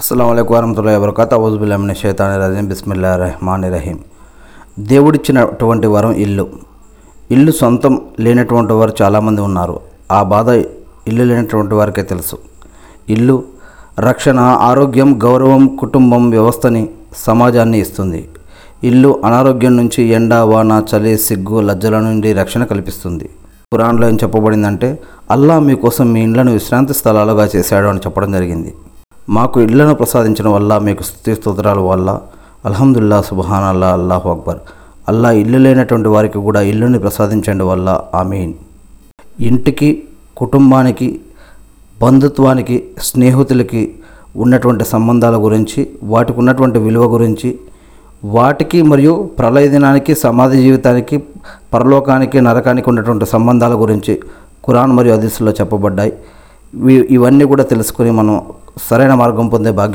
అస్సలం అయికు వరహతుల్లా వరకత అవుజుబుల్లామిన షైతాని రజీం బిస్మిల్లా రహమాన్ రహీం దేవుడిచ్చినటువంటి వరం ఇల్లు. ఇల్లు సొంతం లేనటువంటి వారు చాలామంది ఉన్నారు. ఆ బాధ ఇల్లు లేనటువంటి వారికే తెలుసు. ఇల్లు రక్షణ ఆరోగ్యం గౌరవం కుటుంబం వ్యవస్థని సమాజాన్ని ఇస్తుంది. ఇల్లు అనారోగ్యం నుంచి ఎండ వాన చలి సిగ్గు లజ్జల నుండి రక్షణ కల్పిస్తుంది. కురాన్లో ఏం చెప్పబడిందంటే అల్లా మీకోసం మీ ఇండ్లను విశ్రాంతి స్థలాలుగా చేశాడు అని చెప్పడం జరిగింది. మాకు ఇళ్ళను ప్రసాదించడం వల్ల మీకు స్థుతి స్తోత్రాల వల్ల. అల్హమ్దుల్లా సుబహాన్ అల్లా అల్లాహు అక్బర్. అల్లా ఇల్లు లేనటువంటి వారికి కూడా ఇల్లుని ప్రసాదించండి వల్ల. ఆమీన్. ఇంటికి కుటుంబానికి బంధుత్వానికి స్నేహితులకి ఉన్నటువంటి సంబంధాల గురించి వాటికి ఉన్నటువంటి విలువ గురించి వాటికి మరియు ప్రళయ దినానికి సమాధి జీవితానికి పరలోకానికి నరకానికి ఉన్నటువంటి సంబంధాల గురించి ఖురాన్ మరియు హదీసులో చెప్పబడ్డాయి. ఇవి- ఇవన్నీ కూడా తెలుసుకొని మనం సరైన మార్గం పొందే భాగ్యం